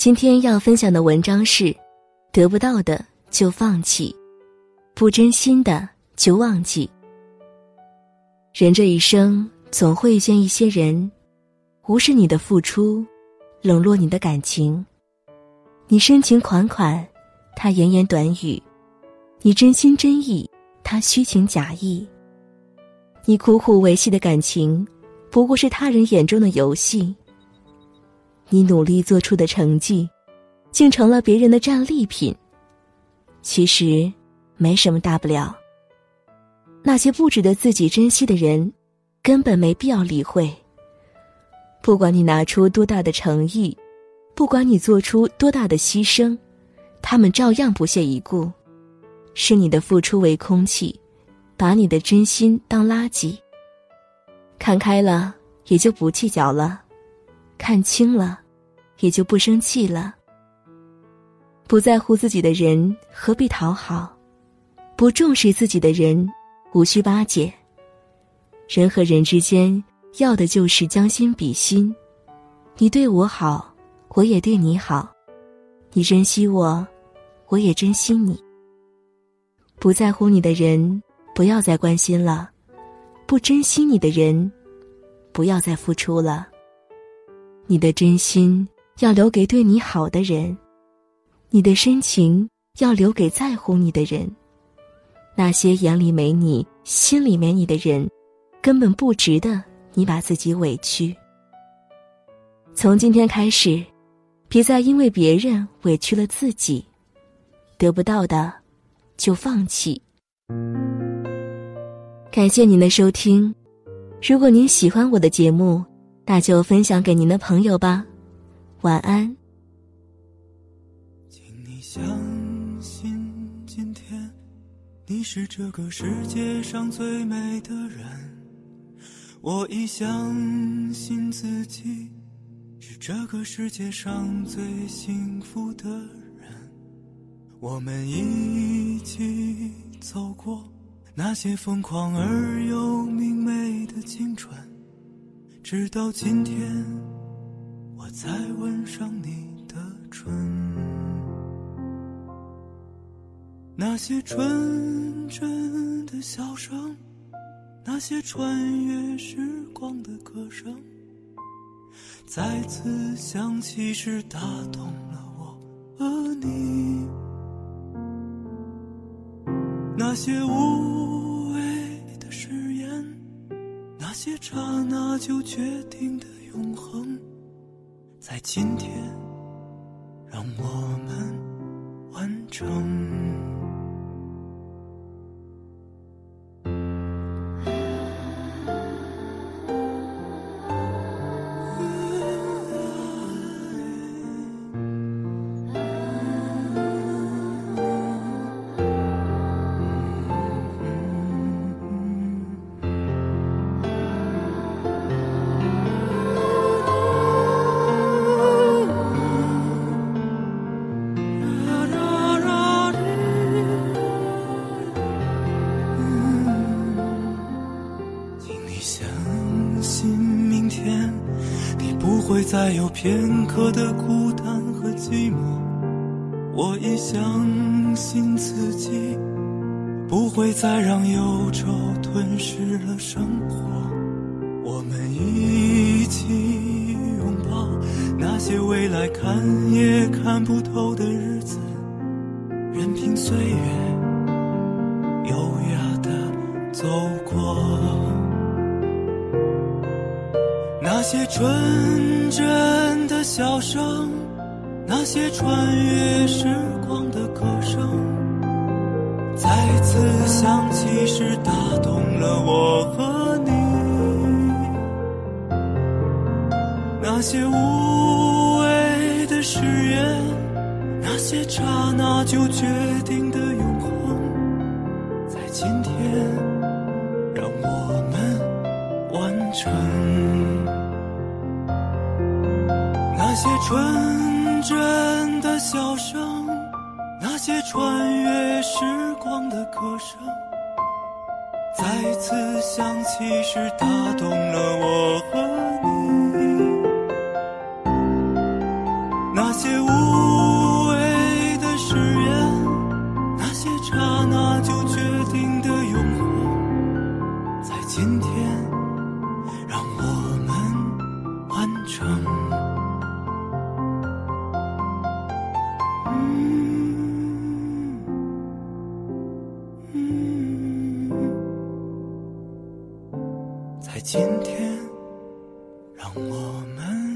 今天要分享的文章是：得不到的就放弃，不真心的就忘记。人这一生总会遇见一些人，无视你的付出，冷落你的感情。你深情款款，他言言短语；你真心真意，他虚情假意。你苦苦维系的感情，不过是他人眼中的游戏。你努力做出的成绩，竟成了别人的战利品。其实，没什么大不了。那些不值得自己珍惜的人，根本没必要理会。不管你拿出多大的诚意，不管你做出多大的牺牲，他们照样不屑一顾，视你的付出为空气，把你的真心当垃圾。看开了，也就不计较了。看清了，也就不生气了。不在乎自己的人何必讨好？不重视自己的人无需巴结。人和人之间要的就是将心比心。你对我好，我也对你好；你珍惜我，我也珍惜你。不在乎你的人不要再关心了，不珍惜你的人不要再付出了。你的真心要留给对你好的人，你的深情要留给在乎你的人。那些眼里没你、心里没你的人，根本不值得你把自己委屈。从今天开始，别再因为别人委屈了自己，得不到的就放弃。感谢您的收听，如果您喜欢我的节目。那就分享给您的朋友吧，晚安。请你相信，今天你是这个世界上最美的人。我已相信自己是这个世界上最幸福的人。我们一起走过那些疯狂而又明媚的青春。直到今天，我才吻上你的唇。那些纯真的笑声，那些穿越时光的歌声，再次响起时打动了我和你。那些无些刹那就决定的永恒，在今天，让我们完成。会再有片刻的孤单和寂寞，我已相信自己不会再让忧愁吞噬了生活。我们一起拥抱那些未来看也看不透的日子，任凭岁月优雅的走过。那些纯真的笑声，那些穿越时光的歌声，再次响起时打动了我和你。那些无谓的誓言，那些刹那就决定的永恒，在今天让我们完成。纯真的笑声那些穿越时光的歌声再次响起时打动了我和你那些无谓的誓言那些刹那就决定的永恒在今天让我们完成在今天，让我们。